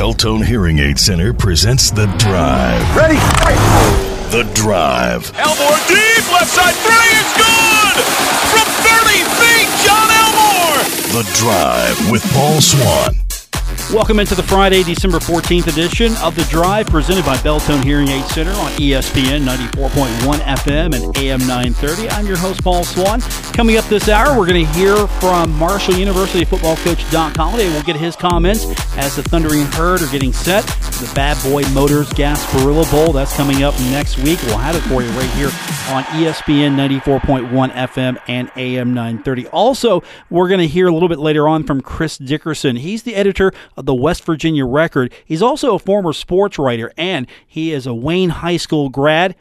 Beltone Hearing Aid Center presents The Drive. Ready? The Drive. Elmore deep left side three is good from 30 feet. Jon Elmore. The Drive with Paul Swann. Welcome into the Friday, December 14th edition of The Drive, presented by Beltone Hearing Aid Center on ESPN 94.1 FM and AM 930. I'm your host, Paul Swann. Coming up this hour, we're going to hear from Marshall University football coach Doc Holliday. We'll get his comments as the Thundering Herd are getting set. for The Bad Boy Motors Gasparilla Bowl, that's coming up next week. We'll have it for you right here on ESPN 94.1 FM and AM 930. Also, we're going to hear a little bit later on from Chris Dickerson. He's the editor the West Virginia Record. He's also a former sports writer, and he is a Wayne High School grad.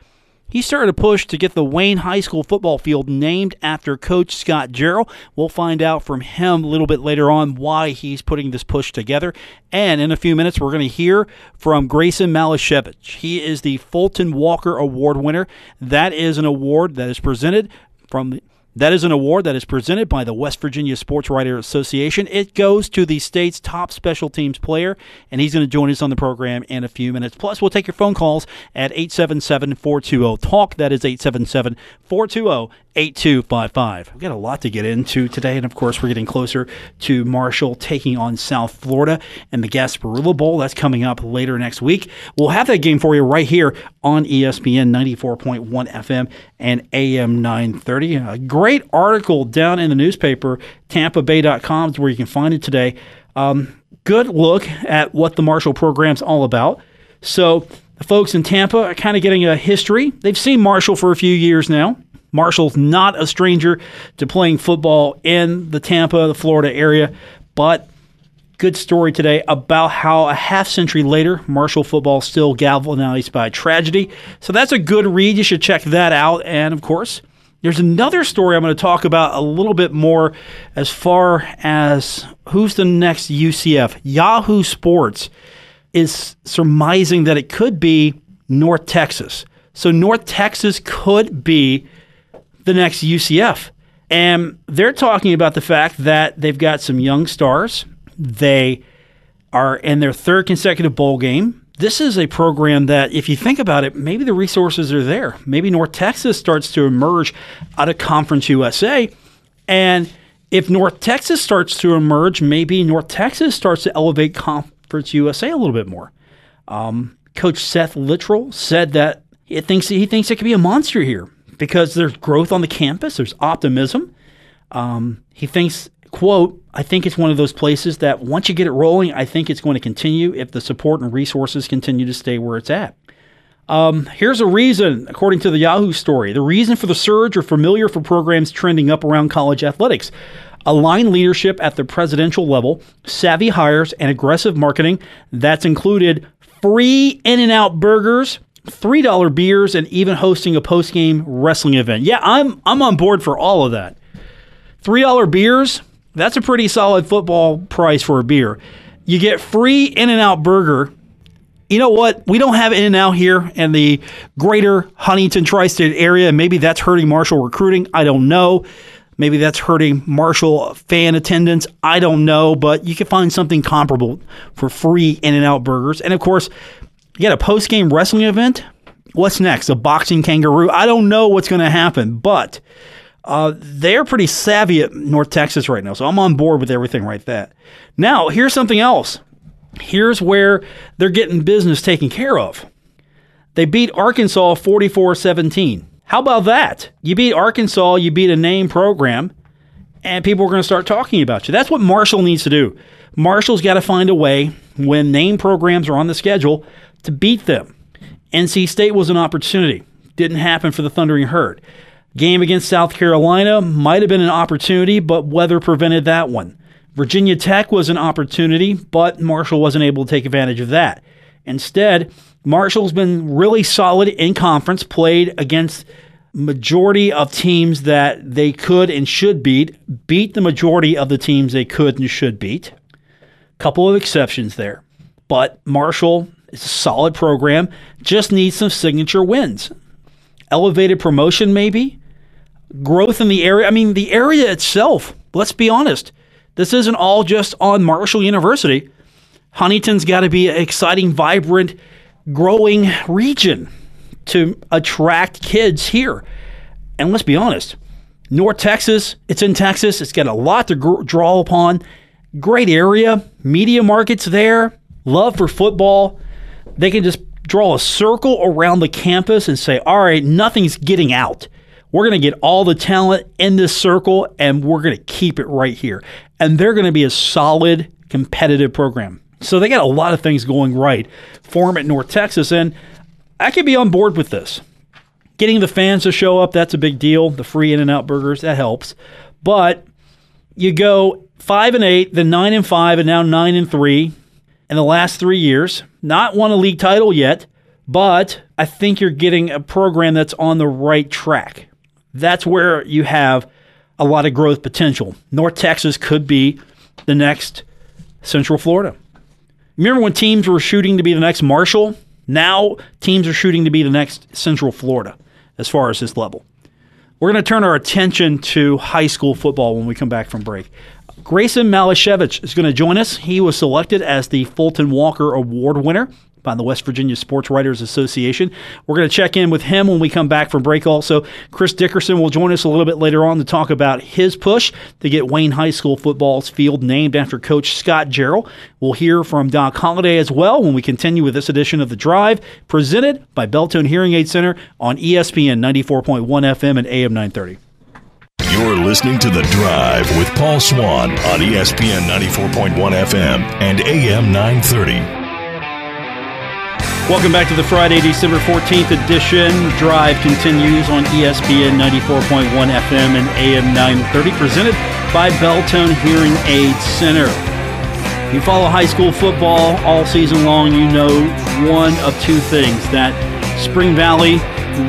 He started a push to get the Wayne High School football field named after Coach Scott Jarrell. We'll find out from him a little bit later on why he's putting this push together. And in a few minutes, we're going to hear from Graeson Malashevich. He is the Fulton Walker Award winner. That is an award that is presented from that is an award that is presented by the West Virginia Sports Writer Association. It goes to the state's top special teams player, and he's going to join us on the program in a few minutes. Plus, we'll take your phone calls at 877 420 TALK. That is 877 420 8255. We've got a lot to get into today, and of course, we're getting closer to Marshall taking on South Florida and the Gasparilla Bowl. That's coming up later next week. We'll have that game for you right here on ESPN 94.1 FM and AM 930. A great article down in the newspaper, TampaBay.com, is where you can find it today. Um, good look at what the Marshall program's all about. So, the folks in Tampa are kind of getting a history. They've seen Marshall for a few years now. Marshall's not a stranger to playing football in the Tampa, the Florida area, but good story today about how a half century later, Marshall football still galvanized by tragedy. So that's a good read. You should check that out. And of course, there's another story I'm going to talk about a little bit more as far as who's the next UCF. Yahoo Sports is surmising that it could be North Texas. So North Texas could be the next UCF. And they're talking about the fact that they've got some young stars. They are in their third consecutive bowl game. This is a program that, if you think about it, maybe the resources are there. Maybe North Texas starts to emerge out of Conference USA. And if North Texas starts to emerge, maybe North Texas starts to elevate Conference USA a little bit more. Um, Coach Seth Littrell said that he thinks he thinks it could be a monster here because there's growth on the campus, there's optimism. Um, he thinks, quote, I think it's one of those places that once you get it rolling, I think it's going to continue if the support and resources continue to stay where it's at. Um, here's a reason, according to the Yahoo story. The reason for the surge are familiar for programs trending up around college athletics. Aligned leadership at the presidential level, savvy hires, and aggressive marketing that's included free In N Out burgers, three dollar beers, and even hosting a post game wrestling event. Yeah, I'm I'm on board for all of that. Three dollar beers, that's a pretty solid football price for a beer. You get free In N Out burger. You know what? We don't have In N Out here in the greater Huntington tri state area, maybe that's hurting Marshall recruiting. I don't know. Maybe that's hurting Marshall fan attendance. I don't know, but you can find something comparable for free In N Out burgers. And of course, you got a post game wrestling event. What's next? A boxing kangaroo? I don't know what's going to happen, but uh, they're pretty savvy at North Texas right now. So I'm on board with everything right there. Now, here's something else. Here's where they're getting business taken care of. They beat Arkansas 44 17. How about that? You beat Arkansas, you beat a name program, and people are going to start talking about you. That's what Marshall needs to do. Marshall's got to find a way when name programs are on the schedule to beat them. NC State was an opportunity. Didn't happen for the Thundering Herd. Game against South Carolina might have been an opportunity, but weather prevented that one. Virginia Tech was an opportunity, but Marshall wasn't able to take advantage of that. Instead, Marshall's been really solid in conference, played against majority of teams that they could and should beat, beat the majority of the teams they could and should beat. Couple of exceptions there. But Marshall is a solid program, just needs some signature wins. Elevated promotion, maybe. Growth in the area. I mean, the area itself, let's be honest, this isn't all just on Marshall University. Huntington's got to be an exciting, vibrant, growing region to attract kids here. And let's be honest, North Texas, it's in Texas. It's got a lot to gr- draw upon. Great area, media markets there, love for football. They can just draw a circle around the campus and say, all right, nothing's getting out. We're going to get all the talent in this circle and we're going to keep it right here. And they're going to be a solid, competitive program. So they got a lot of things going right for them at North Texas. And I could be on board with this. Getting the fans to show up, that's a big deal. The free in and out burgers, that helps. But you go five and eight, then nine and five, and now nine and three in the last three years. Not won a league title yet, but I think you're getting a program that's on the right track. That's where you have a lot of growth potential. North Texas could be the next Central Florida. Remember when teams were shooting to be the next Marshall? Now teams are shooting to be the next Central Florida as far as this level. We're going to turn our attention to high school football when we come back from break. Graeson Malashevich is going to join us. He was selected as the Fulton Walker Award winner by the West Virginia Sports Writers Association. We're going to check in with him when we come back from break. Also, Chris Dickerson will join us a little bit later on to talk about his push to get Wayne High School football's field named after Coach Scott Jarrell. We'll hear from Doc Holliday as well when we continue with this edition of The Drive, presented by Beltone Hearing Aid Center on ESPN 94.1 FM and AM 930. You're listening to The Drive with Paul Swann on ESPN 94.1 FM and AM 930. Welcome back to the Friday, December 14th edition. Drive continues on ESPN 94.1 FM and AM 930, presented by Beltone Hearing Aid Center. If you follow high school football all season long, you know one of two things that Spring Valley,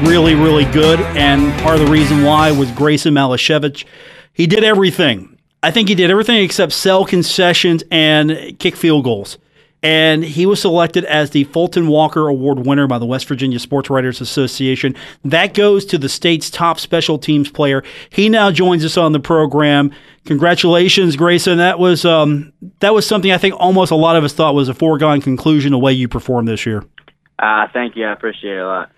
really, really good, and part of the reason why was Graeson Malashevich. He did everything. I think he did everything except sell concessions and kick field goals and he was selected as the Fulton Walker Award winner by the West Virginia Sports Writers Association. That goes to the state's top special teams player. He now joins us on the program. Congratulations, Graeson. That was um, that was something I think almost a lot of us thought was a foregone conclusion the way you performed this year. Uh, thank you. I appreciate it a lot.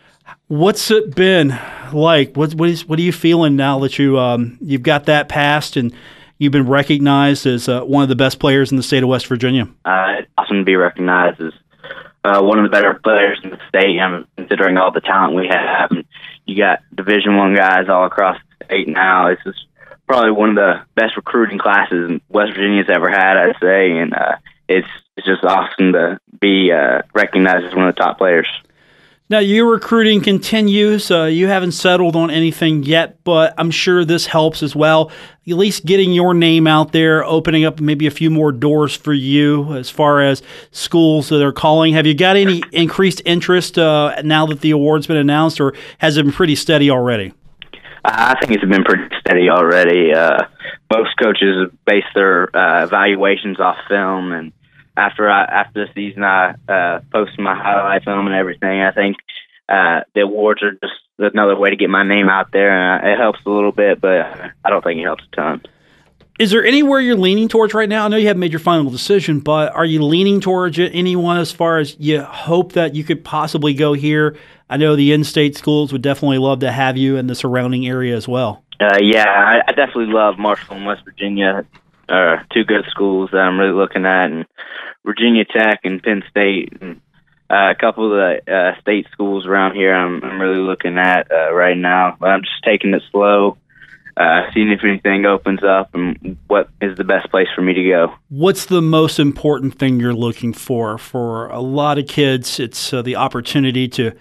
What's it been like? What what is what are you feeling now that you um, you've got that passed and You've been recognized as uh, one of the best players in the state of West Virginia. Uh, it's awesome to be recognized as uh, one of the better players in the state. I'm considering all the talent we have, and you got Division One guys all across the state now. It's just probably one of the best recruiting classes West Virginia's ever had, I'd say, and uh, it's it's just awesome to be uh, recognized as one of the top players. Now, your recruiting continues. Uh, you haven't settled on anything yet, but I'm sure this helps as well. At least getting your name out there, opening up maybe a few more doors for you as far as schools that are calling. Have you got any increased interest uh, now that the award's been announced, or has it been pretty steady already? I think it's been pretty steady already. Uh, most coaches base their uh, evaluations off film and after I after the season I uh, posted my highlight film and everything. I think uh, the awards are just another way to get my name out there, and it helps a little bit, but I don't think it helps a ton. Is there anywhere you're leaning towards right now? I know you haven't made your final decision, but are you leaning towards anyone as far as you hope that you could possibly go here? I know the in-state schools would definitely love to have you in the surrounding area as well. Uh, yeah, I, I definitely love Marshall and West Virginia uh, two good schools that I'm really looking at, and Virginia Tech and Penn State, and uh, a couple of the uh, state schools around here. I'm, I'm really looking at uh, right now. But I'm just taking it slow, uh, seeing if anything opens up, and what is the best place for me to go. What's the most important thing you're looking for? For a lot of kids, it's uh, the opportunity to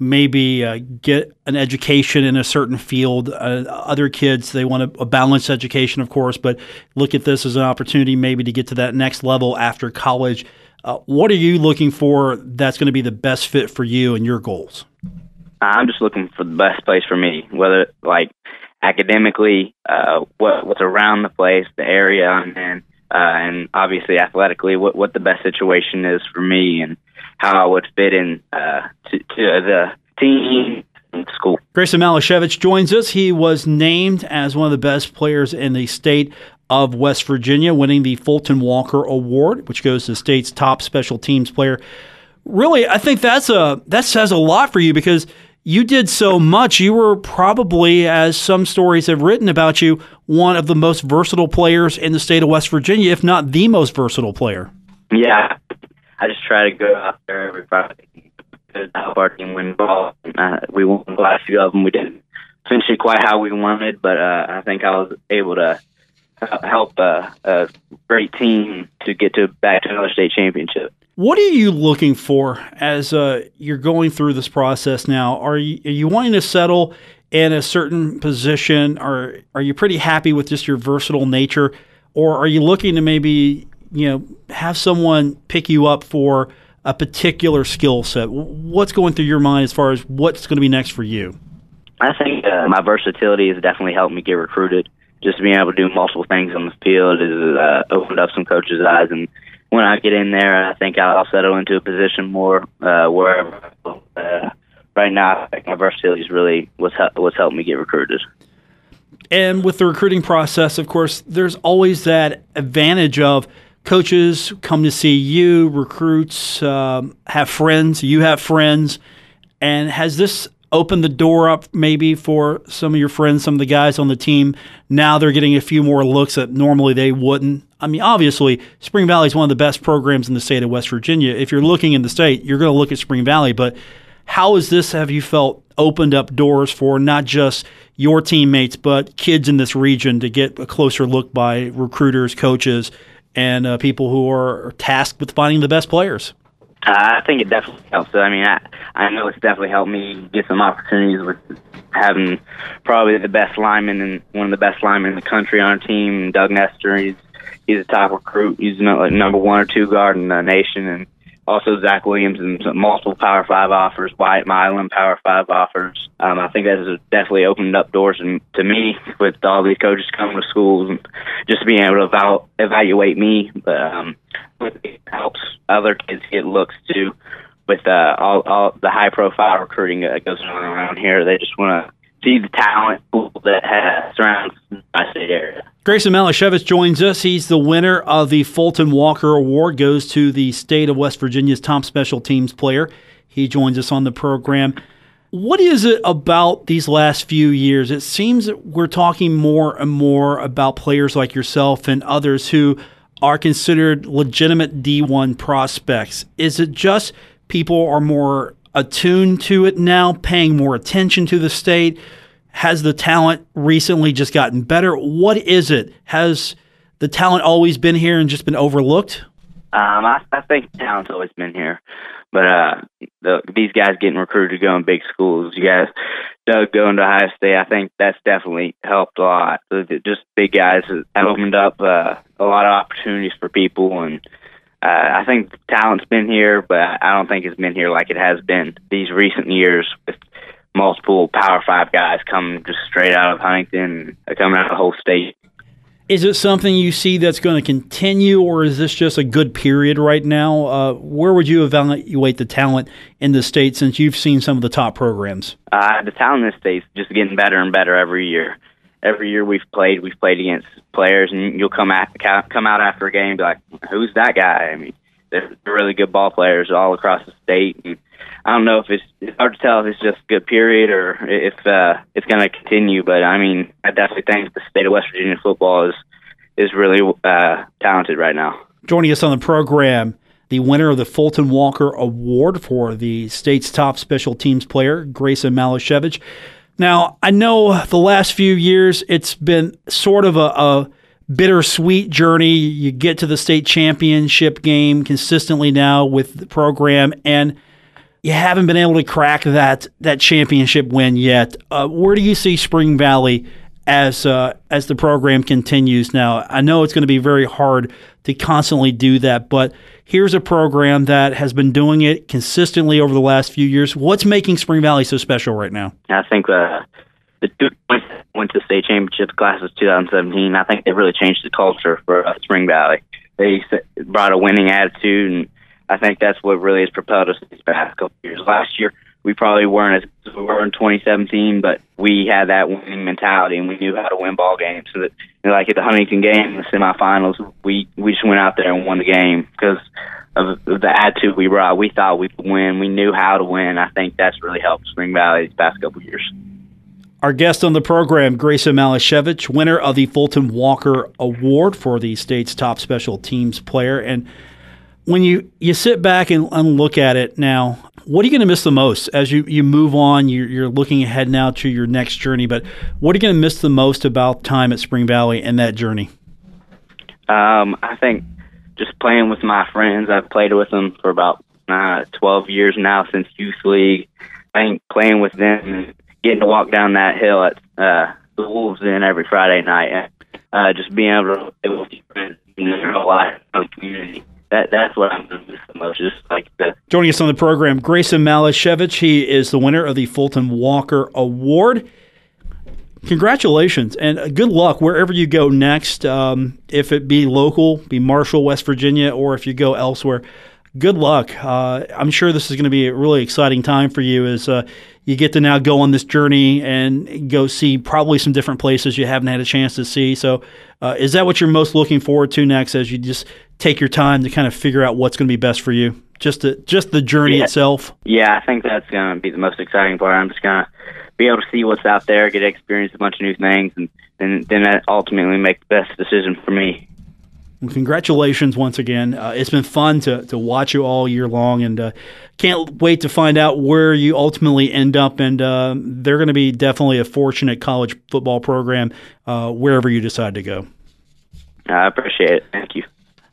maybe uh, get an education in a certain field. Uh, other kids, they want a, a, balanced education, of course, but look at this as an opportunity maybe to get to that next level after college. Uh, what are you looking for that's going to be the best fit for you and your goals? I'm just looking for the best place for me, whether like academically, uh, what what's around the place, the area I'm in, uh, and obviously athletically, what what the best situation is for me, and how I would fit in uh, to, to the team school. Graeson Malashevich joins us. He was named as one of the best players in the state of West Virginia, winning the Fulton Walker Award, which goes to the state's top special teams player. Really, I think that's a that says a lot for you because you did so much. You were probably, as some stories have written about you, one of the most versatile players in the state of West Virginia, if not the most versatile player. Yeah, I just try to go out there every Friday to help our team win ball. Uh, we won the last few of them. We didn't finish it quite how we wanted, but uh, I think I was able to help uh, a great team to get to back to another state championship. What are you looking for as uh, you're going through this process now? Are you, are you wanting to settle in a certain position, or are you pretty happy with just your versatile nature, or are you looking to maybe you know have someone pick you up for a particular skill set? What's going through your mind as far as what's going to be next for you? I think uh, my versatility has definitely helped me get recruited. Just being able to do multiple things on the field has uh, opened up some coaches' eyes. And when I get in there, I think I'll settle into a position more uh, where uh, right now I think my versatility is really what's, what's helped me get recruited. And with the recruiting process, of course, there's always that advantage of coaches come to see you, recruits um, have friends, you have friends. And has this opened the door up maybe for some of your friends, some of the guys on the team? Now they're getting a few more looks that normally they wouldn't. I mean, obviously, Spring Valley is one of the best programs in the state of West Virginia. If you're looking in the state, you're going to look at Spring Valley. But how has this, have you felt, opened up doors for not just your teammates, but kids in this region to get a closer look by recruiters, coaches, and uh, people who are tasked with finding the best players? I think it definitely helps. I mean, I I know it's definitely helped me get some opportunities with having probably the best lineman and one of the best linemen in the country on our team, Doug Nester. He's he's a top recruit. He's number one or two guard in the nation, and also Zach Williams and multiple Power Five offers, Wyatt Milum Power Five offers. Um, I think that has definitely opened up doors and, to me with all these coaches coming to schools and just being able to eval- evaluate me. But um, it helps other kids get looks too. With uh, all, all the high profile recruiting that goes on around here, they just want to see the talent pool that has surrounds my state area. Graeson Malashevich joins us. He's the winner of the Fulton Walker Award, goes to the state of West Virginia's top special teams player. He joins us on the program. What is it about these last few years? It seems that we're talking more and more about players like yourself and others who are considered legitimate D1 prospects. Is it just people are more attuned to it now, paying more attention to the state? Has the talent recently just gotten better? What is it? Has the talent always been here and just been overlooked? Um, I, I think talent's always been here, but uh, the, these guys getting recruited to go in big schools, you guys, Doug going to Ohio State, I think that's definitely helped a lot. Just big guys have opened up uh, a lot of opportunities for people, and uh, I think talent's been here, but I don't think it's been here like it has been these recent years with multiple Power Five guys coming just straight out of Huntington, coming out of the whole state. Is it something you see that's going to continue, or is this just a good period right now? Uh, where would you evaluate the talent in the state since you've seen some of the top programs? Uh, the talent in the state is just getting better and better every year. Every year we've played, we've played against players, and you'll come at, come out after a game and be like, "Who's that guy?" I mean, they're really good ball players all across the state. And I don't know if it's it's hard to tell if it's just a good period or if uh, it's going to continue. But I mean, I definitely think the state of West Virginia football is is really uh, talented right now. Joining us on the program, the winner of the Fulton Walker Award for the state's top special teams player, Graeson Malashevich. Now, I know the last few years it's been sort of a, a bittersweet journey. You get to the state championship game consistently now with the program, and you haven't been able to crack that that championship win yet. Uh, where do you see Spring Valley as uh, as the program continues? Now, I know it's going to be very hard to constantly do that, but here's a program that has been doing it consistently over the last few years. What's making Spring Valley so special right now? I think uh, the two went to state championship class of 2017. I think they really changed the culture for uh, Spring Valley. They brought a winning attitude, and I think that's what really has propelled us these past couple years. Last year, we probably weren't as good as we were in 2017, but we had that winning mentality and we knew how to win ball games. So that, you know, like at the Huntington game, the semifinals, we we just went out there and won the game because of the attitude we brought. We thought we could win. We knew how to win. I think that's really helped Spring Valley these past couple years. Our guest on the program, Graeson Malashevich, winner of the Fulton Walker Award for the state's top special teams player. And when you, you sit back and, and look at it now, what are you going to miss the most as you, you move on? You're, you're looking ahead now to your next journey, but what are you going to miss the most about time at Spring Valley and that journey? Um, I think just playing with my friends. I've played with them for about uh, 12 years now since youth league. I think playing with them and getting to walk down that hill at uh, the Wolves Inn every Friday night, and uh, just being able to play with your friends in real life the community. That that's what I'm miss the most. Just like the joining us on the program, Graeson Malashevich. He is the winner of the Fulton Walker Award. Congratulations and good luck wherever you go next. Um, if it be local, be Marshall, West Virginia, or if you go elsewhere, good luck. Uh, I'm sure this is going to be a really exciting time for you as uh, you get to now go on this journey and go see probably some different places you haven't had a chance to see. So, uh, is that what you're most looking forward to next as you just take your time to kind of figure out what's going to be best for you? Just the just the journey Yeah. itself. Yeah, I think that's going to be the most exciting part. I'm just going to be able to see what's out there, get to experience a bunch of new things, and then then that ultimately make the best decision for me. Well, congratulations once again. Uh, it's been fun to, to watch you all year long, and uh, can't wait to find out where you ultimately end up. And uh, they're going to be definitely a fortunate college football program uh, wherever you decide to go. I appreciate it. Thank you.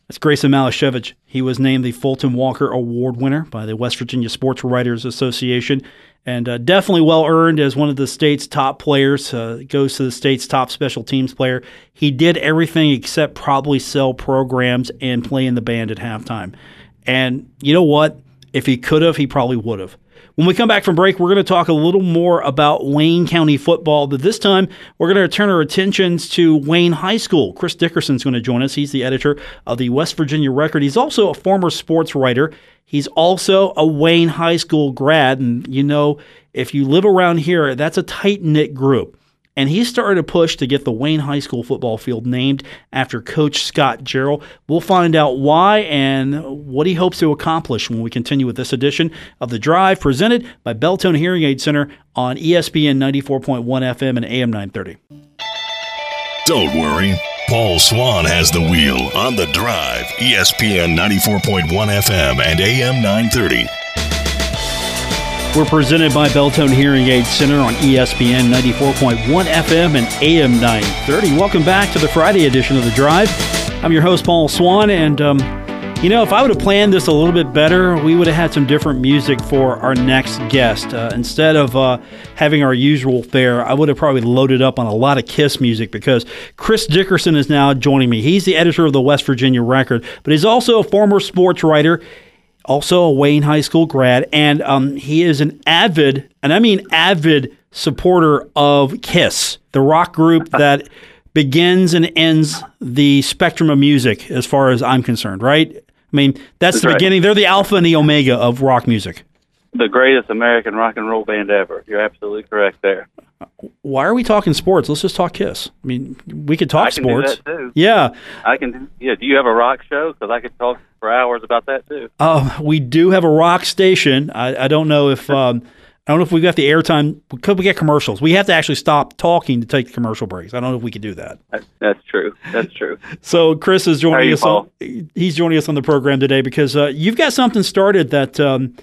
That's Graeson Malashevich. He was named the Fulton Walker Award winner by the West Virginia Sports Writers Association, and uh, definitely well earned as one of the state's top players. Uh, goes to the state's top special teams player. He did everything except probably sell programs and play in the band at halftime. And you know what? If he could have, he probably would have. When we come back from break, we're going to talk a little more about Wayne County football, but this time we're going to turn our attentions to Wayne High School. Chris Dickerson's going to join us. He's the editor of the West Virginia Record. He's also a former sports writer. He's also a Wayne High School grad. And you know, if you live around here, that's a tight knit group. And he started a push to get the Wayne High School football field named after Coach Scott Jarrell. We'll find out why and what he hopes to accomplish when we continue with this edition of The Drive, presented by Beltone Hearing Aid Center on ESPN 94.1 FM and AM 930. Don't worry. Paul Swann has the wheel on the drive. ESPN 94.1 FM and AM 930. We're presented by Beltone Hearing Aid Center on ESPN 94.1 FM and AM 930. Welcome back to the Friday edition of The Drive. I'm your host, Paul Swann, and um, you know, if I would have planned this a little bit better, we would have had some different music for our next guest. Uh, instead of uh, having our usual fare, I would have probably loaded up on a lot of Kiss music because Chris Dickerson is now joining me. He's the editor of the West Virginia Record, but he's also a former sports writer also a Wayne High School grad, and um, he is an avid, and I mean avid supporter of Kiss, the rock group that begins and ends the spectrum of music, as far as I'm concerned. Right? I mean, that's, That's the right. beginning. They're the alpha and the omega of rock music. the greatest American rock and roll band ever. You're absolutely correct there. Why are we talking sports? Let's just talk Kiss. I mean, we could talk I can do sports. Yeah, I can do. Yeah. Do you have a rock show? Because I could talk for hours about that too. Uh, we do have a rock station. I, I don't know if um, I don't know if we got the airtime. Could we get commercials? We have to actually stop talking to take the commercial breaks. I don't know if we could do that. That's, that's true. That's true. So Chris is joining us. On, he's joining us on the program today because uh, you've got something started that um,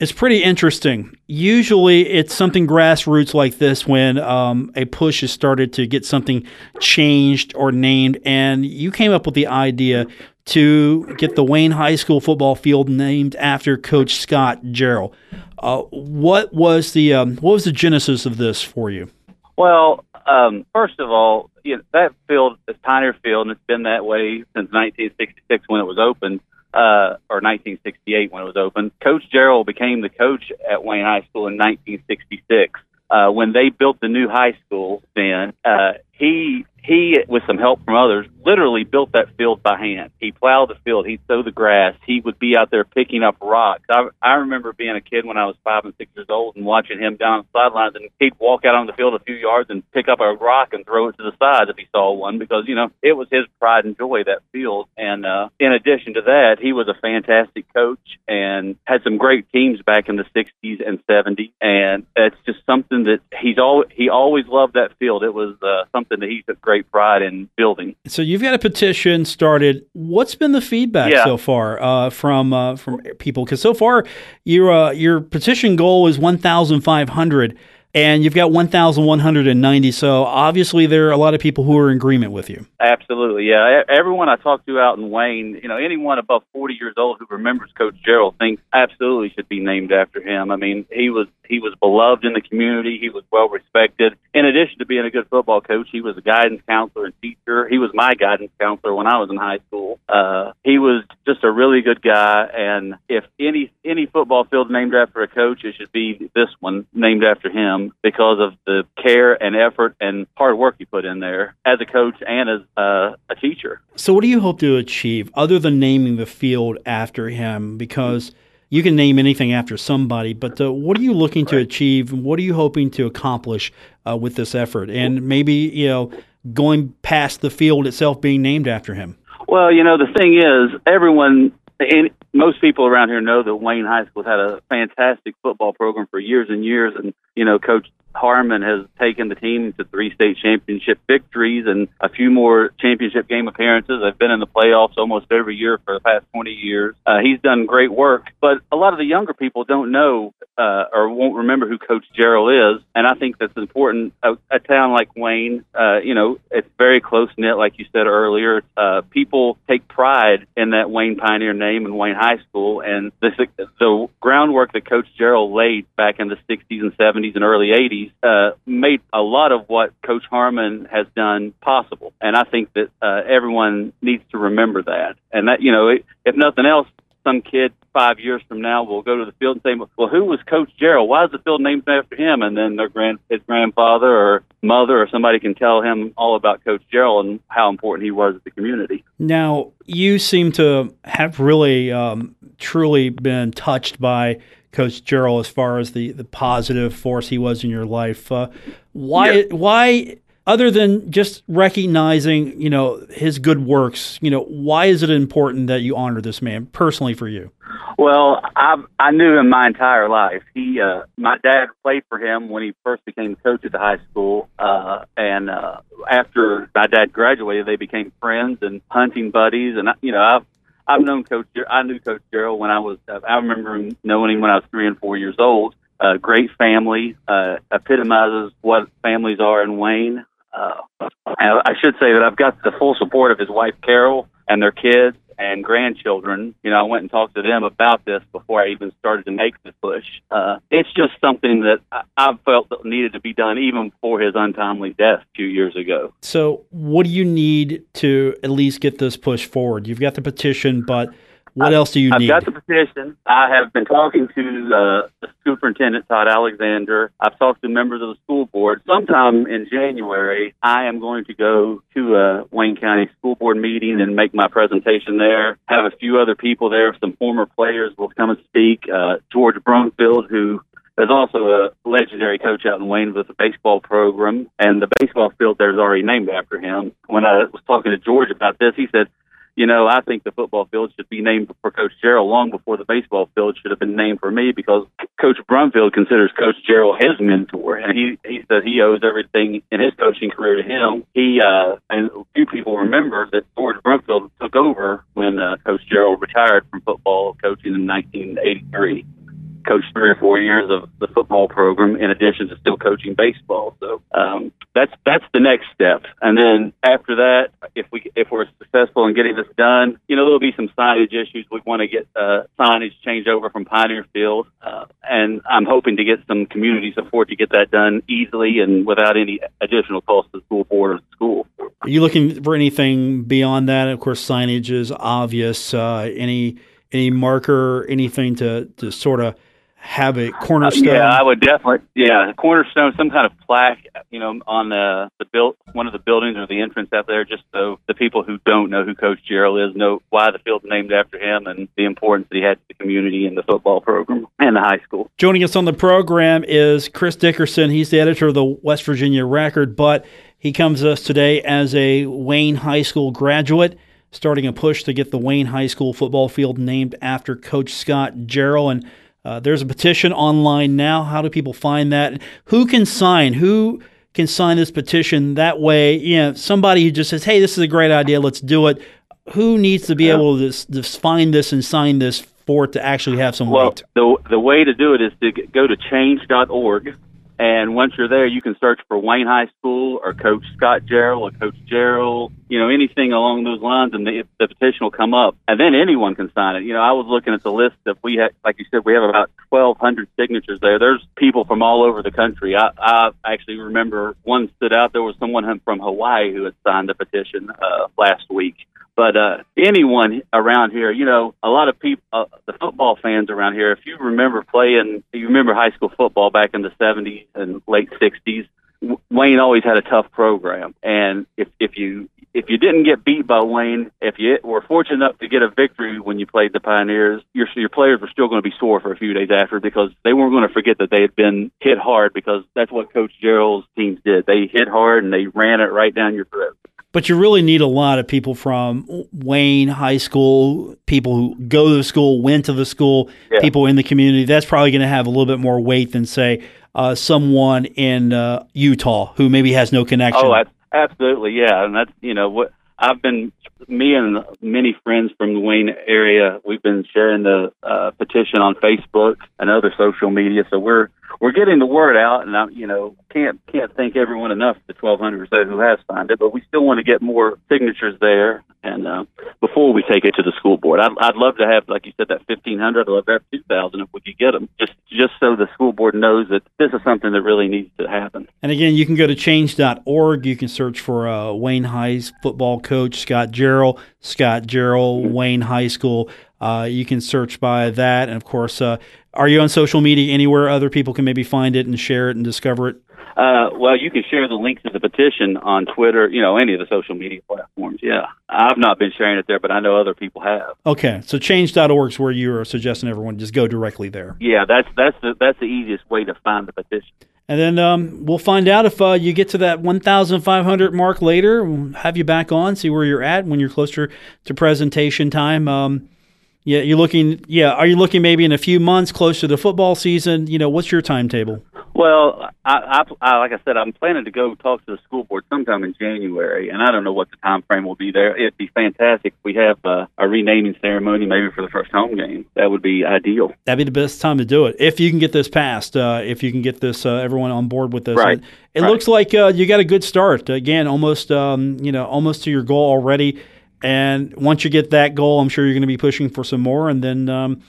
is pretty interesting. Usually, it's something grassroots like this when um, a push is started to get something changed or named, and you came up with the idea to get the Wayne High School football field named after Coach Scott Jarrell. Uh, what was the um, what was the genesis of this for you? Well, um, first of all, you know, that field is Pioneer Field, and it's been that way since 1966 when it was opened, uh, or 1968 when it was opened. Coach Jarrell became the coach at Wayne High School in 1966. Uh, when they built the new high school, then uh, he he, with some help from others, literally built that field by hand. He plowed the field. He'd sow the grass. He would be out there picking up rocks. I, I remember being a kid when I was five and six years old and watching him down the sidelines, and he'd walk out on the field a few yards and pick up a rock and throw it to the side if he saw one because you know it was his pride and joy that field. And uh, in addition to that, he was a fantastic coach and had some great teams back in the '60s and '70s. And it's just something that he's all he always loved that field. It was uh, something that he took great great pride in building. So you've got a petition started. What's been the feedback Yeah. so far uh, from uh, from people? Because so far your uh, your petition goal is one thousand five hundred, and you've got one thousand one hundred and ninety. So obviously there are a lot of people who are in agreement with you. Absolutely, yeah. Everyone I talked to out in Wayne, you know, anyone above 40 years old who remembers Coach Jarrell thinks absolutely should be named after him. I mean, he was he was beloved in the community. He was well respected. In addition to being a good football coach, he was a guidance counselor and teacher. He was my guidance counselor when I was in high school. Uh, he was just a really good guy. And if any any football field named after a coach, it should be this one named after him because of the care and effort and hard work he put in there as a coach and as uh, a teacher. So what do you hope to achieve other than naming the field after him? Because you can name anything after somebody, but uh, what are you looking to achieve? What are you hoping to accomplish uh, with this effort? And maybe you know going past the field itself being named after him. Well, you know, the thing is, everyone, and most people around here know that Wayne High School had a fantastic football program for years and years. And, you know, Coach Harmon has taken the team to three state championship victories and a few more championship game appearances. I've been in the playoffs almost every year for the past 20 years. Uh, he's done great work, but a lot of the younger people don't know uh, or won't remember who Coach Jarrell is. And I think that's important. A, a town like Wayne, uh, you know, it's very close knit, like you said earlier. Uh, people take pride in that Wayne Pioneer name and Wayne High School, and the, the groundwork that Coach Jarrell laid back in the 60s and 70s and early 80s uh, made a lot of what Coach Harmon has done possible. And I think that uh, everyone needs to remember that. And that, you know, if nothing else, some kid five years from now will go to the field and say, "Well, who was Coach Jarrell? Why is the field named after him?" And then their grand his grandfather or mother or somebody can tell him all about Coach Jarrell and how important he was to the community. Now, you seem to have really, um, truly been touched by Coach Jarrell as far as the, the positive force he was in your life. Uh, why? Yeah. Why? Other than just recognizing, you know, his good works, you know, why is it important that you honor this man personally for you? Well, I I knew him my entire life. He, uh, my dad played for him when he first became coach at the high school, uh, and uh, after my dad graduated, they became friends and hunting buddies. And I- you know, I've I've known Coach. I knew Coach Jarrell when I was. Uh, I remember him knowing him when I was three and four years old. Uh, great family. Uh, epitomizes what families are in Wayne. Uh, I should say that I've got the full support of his wife Carol and their kids and grandchildren. You know, I went and talked to them about this before I even started to make the push. Uh, it's just something that I, I felt that needed to be done even before his untimely death a few years ago. So, what do you need to at least get this push forward? You've got the petition, but what else do you need? I've got the petition. I have been talking to uh, the superintendent, Todd Alexander. I've talked to members of the school board. Sometime in January, I am going to go to a Wayne County School Board meeting and make my presentation there. Have a few other people there. Some former players will come and speak. Uh, George Brumfield, who is also a legendary coach out in Wayne with the baseball program, and the baseball field there is already named after him. When I was talking to George about this, he said, you know, I think the football field should be named for Coach Jarrell long before the baseball field should have been named for me because Coach Brumfield considers Coach Jarrell his mentor, and he he says he owes everything in his coaching career to him. He uh, and a few people remember that George Brumfield took over when uh, Coach Jarrell retired from football coaching in 1983 coached three or four years of the football program in addition to still coaching baseball. So um, that's that's the next step. And then after that, if we if we're successful in getting this done, you know there'll be some signage issues. We want to get uh, signage changed over from Pioneer Field, uh, and I'm hoping to get some community support to get that done easily and without any additional cost to the school board or the school. Are you looking for anything beyond that? Of course, signage is obvious. Uh, any any marker, anything to to sort of have a cornerstone? Uh, yeah, I would definitely. Yeah, cornerstone, some kind of plaque, you know, on the the built one of the buildings or the entrance out there, just so the people who don't know who Coach Jarrell is know why the field's named after him and the importance that he had to the community and the football program and the high school. Joining us on the program is Chris Dickerson. He's the editor of the West Virginia Record, but he comes to us today as a Wayne High School graduate starting a push to get the Wayne High School football field named after Coach Scott Jarrell. And uh, there's a petition online now. How do people find that? Who can sign? Who can sign this petition? That way, you know, somebody who just says, "Hey, this is a great idea. Let's do it." Who needs to be able to, to find this and sign this for it to actually have some well, weight? the the way to do it is to go to change.org and once you're there, you can search for Wayne High School or Coach Scott Jarrell or Coach Jarrell, you know, anything along those lines, and the, the petition will come up. And then anyone can sign it. You know, I was looking at the list that we had, like you said, we have about 1,200 signatures there. There's people from all over the country. I, I actually remember one stood out. There was someone from Hawaii who had signed the petition uh, last week. But uh, anyone around here, you know, a lot of people, uh, the football fans around here, if you remember playing, you remember high school football back in the 70s and late 60s, Wayne always had a tough program. And if, if you if you didn't get beat by Wayne, if you were fortunate enough to get a victory when you played the Pioneers, your your players were still going to be sore for a few days after because they weren't going to forget that they had been hit hard because that's what Coach Jarrell's teams did. They hit hard and they ran it right down your throat but you really need a lot of people from Wayne High School, people who go to the school, went to the school, yeah. people in the community. That's probably going to have a little bit more weight than, say, uh, someone in uh, Utah who maybe has no connection. Oh, absolutely, yeah, and that's you know what I've been. Me and many friends from the Wayne area, we've been sharing the uh, petition on Facebook and other social media. So we're we're getting the word out, and I, you know, can't can't thank everyone enough. The 1,200 or so who has signed it, but we still want to get more signatures there, and uh, before we take it to the school board, I'd, I'd love to have, like you said, that 1,500. I'd love to have 2,000 if we could get them, just just so the school board knows that this is something that really needs to happen. And again, you can go to change.org. You can search for uh, Wayne High's football coach Scott Jarrell, Scott mm-hmm. Wayne High School. Uh, you can search by that, and of course, uh, are you on social media anywhere other people can maybe find it and share it and discover it? Uh, well, you can share the link to the petition on Twitter, you know, any of the social media platforms. Yeah. I've not been sharing it there, but I know other people have. Okay. So change.org is where you are suggesting everyone just go directly there. Yeah, that's that's the that's the easiest way to find the petition. And then um, we'll find out if uh, you get to that 1,500 mark later. We'll have you back on, see where you're at when you're closer to presentation time. Um, yeah, you're looking. Yeah, are you looking maybe in a few months, closer to the football season? You know, what's your timetable? Well, I, I, I like I said, I'm planning to go talk to the school board sometime in January, and I don't know what the time frame will be there. It'd be fantastic if we have uh, a renaming ceremony, maybe for the first home game. That would be ideal. That'd be the best time to do it if you can get this passed. Uh, if you can get this, uh, everyone on board with this. Right. It, it right. looks like uh, you got a good start. Again, almost, um, you know, almost to your goal already. And once you get that goal, I'm sure you're going to be pushing for some more. And then um,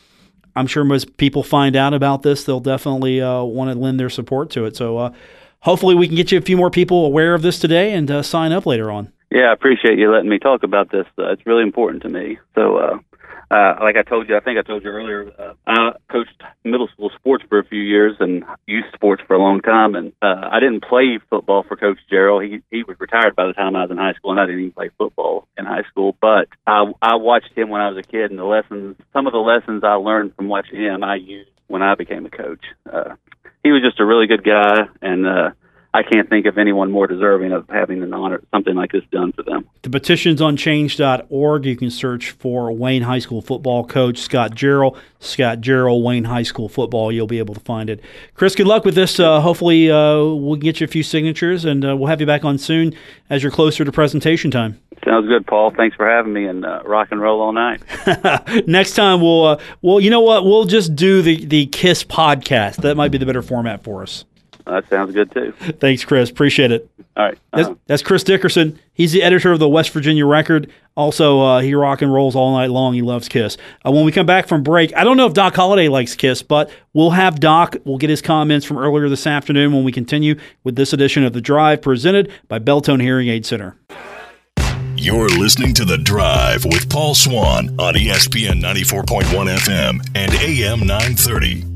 I'm sure as people find out about this, they'll definitely uh, want to lend their support to it. So uh, hopefully we can get you a few more people aware of this today and uh, sign up later on. Yeah, I appreciate you letting me talk about this. Uh, it's really important to me. So uh, like I told you, I think I told you earlier, uh, I coached middle school sports for a few years and youth sports for a long time. And uh, I didn't play football for Coach Jarrell. He he was retired by the time I was in high school, and I didn't even play football in high school. But I I watched him when I was a kid, and the lessons, some of the lessons I learned from watching him, I used when I became a coach. Uh, he was just a really good guy, and uh, I can't think of anyone more deserving of having an honor something like this done for them. The petition's on change.org. You can search for Wayne High School football coach Scott Jarrell, Scott Jarrell, Wayne High School football. You'll be able to find it. Chris, good luck with this. Uh, hopefully, uh, we'll get you a few signatures, and uh, we'll have you back on soon as you're closer to presentation time. Sounds good, Paul. Thanks for having me, and uh, rock and roll all night. Next time, we'll uh, well, you know what? We'll just do the the Kiss podcast. That might be the better format for us. That sounds good too. Thanks, Chris. Appreciate it. All right. Uh-huh. That's, that's, Chris Dickerson. He's the editor of the West Virginia Record. Also, uh, he rock and rolls all night long. He loves Kiss. Uh, when we come back from break, I don't know if Doc Holliday likes Kiss, but we'll have Doc. We'll get his comments from earlier this afternoon when we continue with this edition of The Drive presented by Beltone Hearing Aid Center. You're listening to The Drive with Paul Swann on ESPN 94.1 FM and AM 930.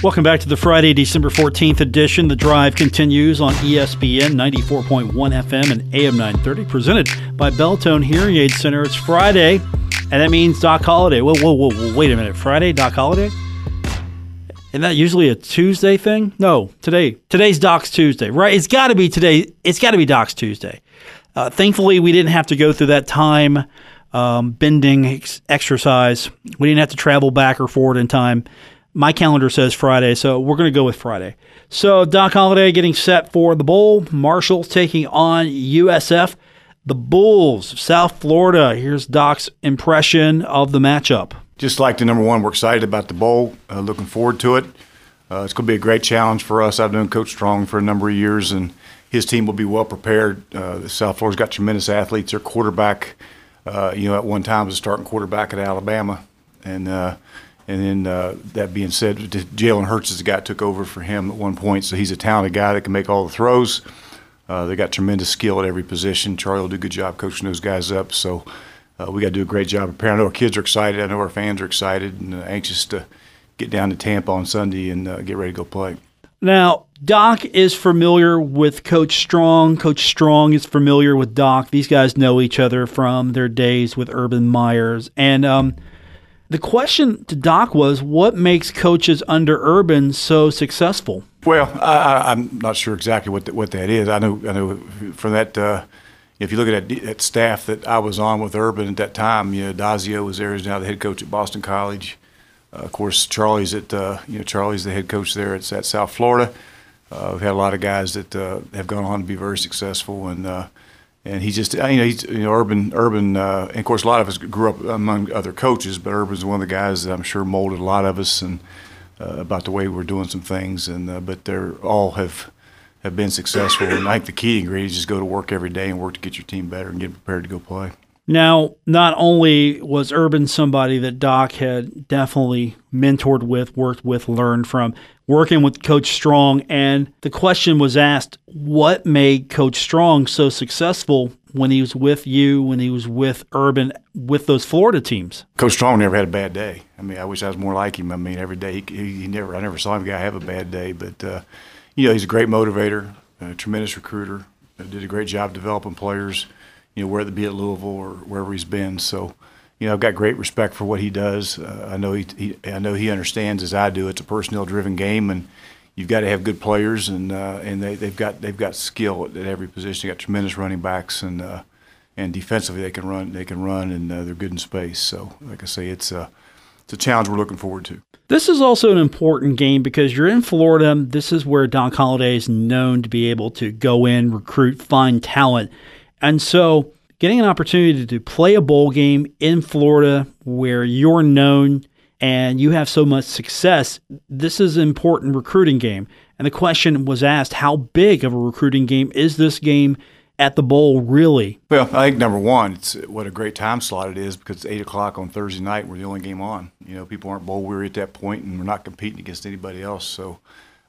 Welcome back to the Friday, December 14th edition. The drive continues on ESPN 94.1 FM and AM 930, presented by Beltone Hearing Aid Center. It's Friday, and that means Doc Holliday. Whoa, whoa, whoa, whoa, wait a minute. Friday, Doc Holliday? Isn't that usually a Tuesday thing? No, today. Today's Doc's Tuesday, right? It's got to be today. It's got to be Doc's Tuesday. Uh, thankfully, we didn't have to go through that time um, bending ex- exercise. We didn't have to travel back or forward in time my calendar says Friday, so we're going to go with Friday. So Doc Holliday getting set for the bowl. Marshall taking on USF. The Bulls of South Florida. Here's Doc's impression of the matchup. Just like the number one, we're excited about the bowl. Uh, looking forward to it. Uh, it's going to be a great challenge for us. I've known Coach Strong for a number of years, and his team will be well prepared. Uh, South Florida's got tremendous athletes. Their quarterback, uh, you know, at one time was a starting quarterback at Alabama, and uh, and then uh, that being said, Jalen Hurts is the guy that took over for him at one point, so he's a talented guy that can make all the throws. Uh, they got tremendous skill at every position. Charlie will do a good job coaching those guys up. So uh, we got to do a great job preparing. I know our kids are excited. I know our fans are excited and uh, anxious to get down to Tampa on Sunday and uh, get ready to go play. Now, Doc is familiar with Coach Strong. Coach Strong is familiar with Doc. These guys know each other from their days with Urban Meyers. And um, – the question to Doc was, what makes coaches under Urban so successful? Well, I, am not sure exactly what the, what that is. I know I know from that. Uh, if you look at that, that, staff that I was on with Urban at that time, you know, Addazio was there. He's now the head coach at Boston College. Uh, of course, Charlie's at uh, you know Charlie's the head coach there at, at South Florida. Uh, we've had a lot of guys that uh, have gone on to be very successful, and uh, and he just you know he's you know urban urban uh, and of course a lot of us grew up among other coaches but urban's one of the guys that i'm sure molded a lot of us and uh, about the way we're doing some things. And uh, but they're all have have been successful. And i think the key ingredient is just go to work every day and work to get your team better and get prepared to go play now, not only was Urban somebody that Doc had definitely mentored with, worked with, learned from, working with Coach Strong, and the question was asked, what made Coach Strong so successful when he was with you, when he was with Urban, with those Florida teams? Coach Strong never had a bad day. I mean, I wish I was more like him. I mean, every day he, he never, I never saw him have a bad day, but uh, you know, he's a great motivator, a tremendous recruiter, did a great job developing players you know, whether it be at Louisville or wherever he's been. So, you know, I've got great respect for what he does. Uh, I know he, he, I know he understands as I do. It's a personnel-driven game, and you've got to have good players, and uh, and they, they've got they've got skill at, every position. They've got tremendous running backs, and uh, and defensively they can run they can run, and uh, they're good in space. So, like I say, it's a it's a challenge we're looking forward to. This is also an important game because you're in Florida. This is where Doc Holliday is known to be able to go in, recruit, find talent. And so getting an opportunity to play a bowl game in Florida where you're known and you have so much success, this is an important recruiting game. And the question was asked how big of a recruiting game is this game at the bowl, really? Well, I think number one, it's what a great time slot it is because it's 8 o'clock on Thursday night. We're the only game on. You know, people aren't bowl weary at that point, and we're not competing against anybody else. So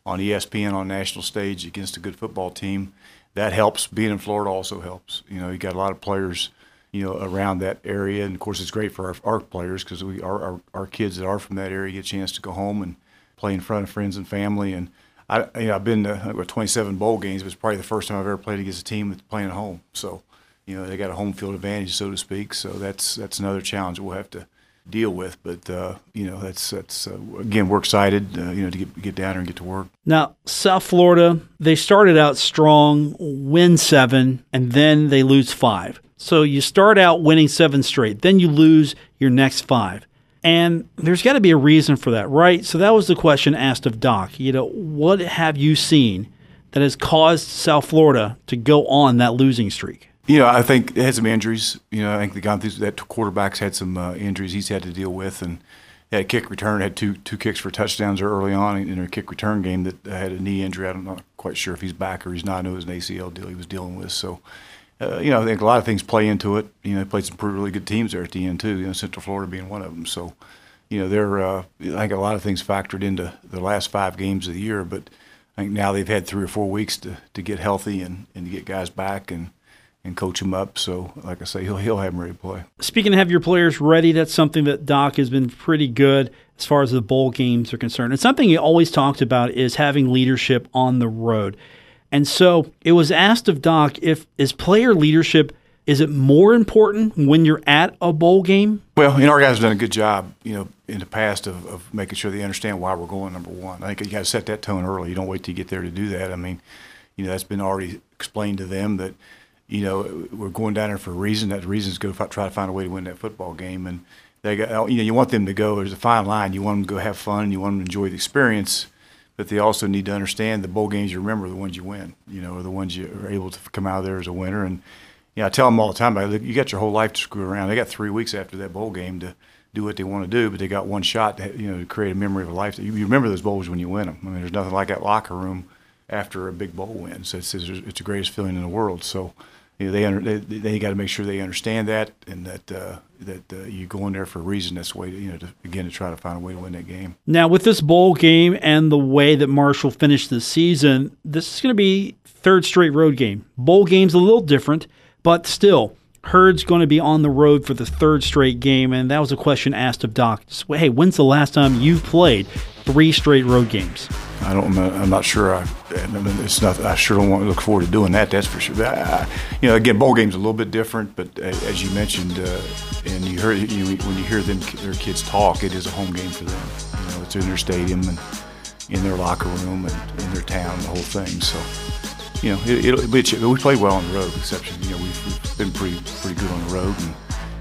on ESPN on national stage against a good football team, that helps. Being in Florida also helps. You know, you got a lot of players, you know, around that area, and of course, it's great for our, our players because we our, our, our kids that are from that area get a chance to go home and play in front of friends and family. And I, you know, I've been to 27 bowl games, but it's probably the first time I've ever played against a team that's playing at home. So, you know, they got a home field advantage, so to speak. So that's that's another challenge we'll have to deal with. But uh, you know, that's that's uh, again, we're excited, uh, you know, to get get down there and get to work. Now, South Florida, they started out strong, win seven, and then they lose five. So you start out winning seven straight, then you lose your next five. And there's got to be a reason for that, right? So that was the question asked of Doc. You know, what have you seen that has caused South Florida to go on that losing streak? You know, I think had some injuries. You know, I think the guy that quarterbacks had some uh, injuries he's had to deal with, and had kick return, had two two kicks for touchdowns early on in a kick return game that had a knee injury. I'm not quite sure if he's back or he's not. I know it was an ACL deal he was dealing with. So, uh, you know, I think a lot of things play into it. You know, they played some pretty really good teams there at the end too. You know, Central Florida being one of them. So, you know, they're uh, I think a lot of things factored into the last five games of the year, but I think now they've had three or four weeks to, to get healthy and, and to get guys back and and coach them up. So, like I say, he'll he'll have them ready to play. Speaking of have your players ready, that's something that Doc has been pretty good as far as the bowl games are concerned. And something he always talked about is having leadership on the road. And so it was asked of Doc if is player leadership is it more important when you're at a bowl game? Well, you know, our guys have done a good job, you know, in the past of, of making sure they understand why we're going number one. I think you got to set that tone early. You don't wait till you get there to do that. I mean, you know, that's been already explained to them that, you know, we're going down there for a reason. That reason is go try to find a way to win that football game. And they got, you know, you want them to go. There's a fine line. You want them to go have fun. You want them to enjoy the experience but they also need to understand the bowl games you remember are the ones you win, you know, are the ones you are able to come out of there as a winner. And you know, I tell them all the time, you got your whole life to screw around. They got three weeks after that bowl game to do what they want to do, but they got one shot, to, you know, to create a memory of a life. You remember those bowls when you win them. I mean, there's nothing like that locker room after a big bowl win. So it's, it's the greatest feeling in the world. So you know, they under, they, they got to make sure they understand that and that uh, that uh, you go in there for a reason. That's way to, you know to, again to try to find a way to win that game. Now with this bowl game and the way that Marshall finished the season, this is going to be third straight road game. Bowl game's a little different, but still. Herd's going to be on the road for the third straight game, and that was a question asked of Doc. Hey, when's the last time you've played three straight road games? I don't. I'm not sure. I, it's not. I sure don't want to look forward to doing that. That's for sure. I, you know, again, bowl games a little bit different, but as you mentioned, uh, and you heard you, when you hear them their kids talk, it is a home game for them. You know, it's in their stadium and in their locker room and in their town, the whole thing. So, you know, it, it'll, it, we play well on the road. Exception, you know, we've, we've been pretty pretty good on the road and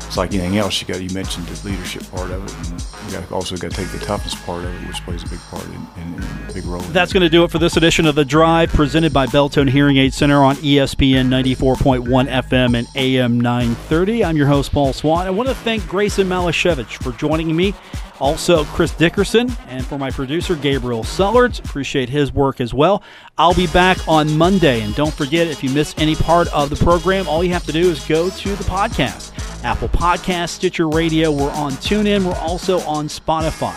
it's like anything else. You got you mentioned the leadership part of it, and you got also got to take the toughness part of it, which plays a big part in a big role. That's going to do it for this edition of the Drive, presented by Beltone Hearing Aid Center on ESPN 94.1 FM and AM 930. I'm your host Paul Swann. I want to thank Graeson Malashevich for joining me. Also, Chris Dickerson, and for my producer, Gabriel Sellards. Appreciate his work as well. I'll be back on Monday. And don't forget, if you miss any part of the program, all you have to do is go to the podcast Apple Podcast, Stitcher Radio. We're on TuneIn. We're also on Spotify.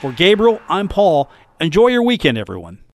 For Gabriel, I'm Paul. Enjoy your weekend, everyone.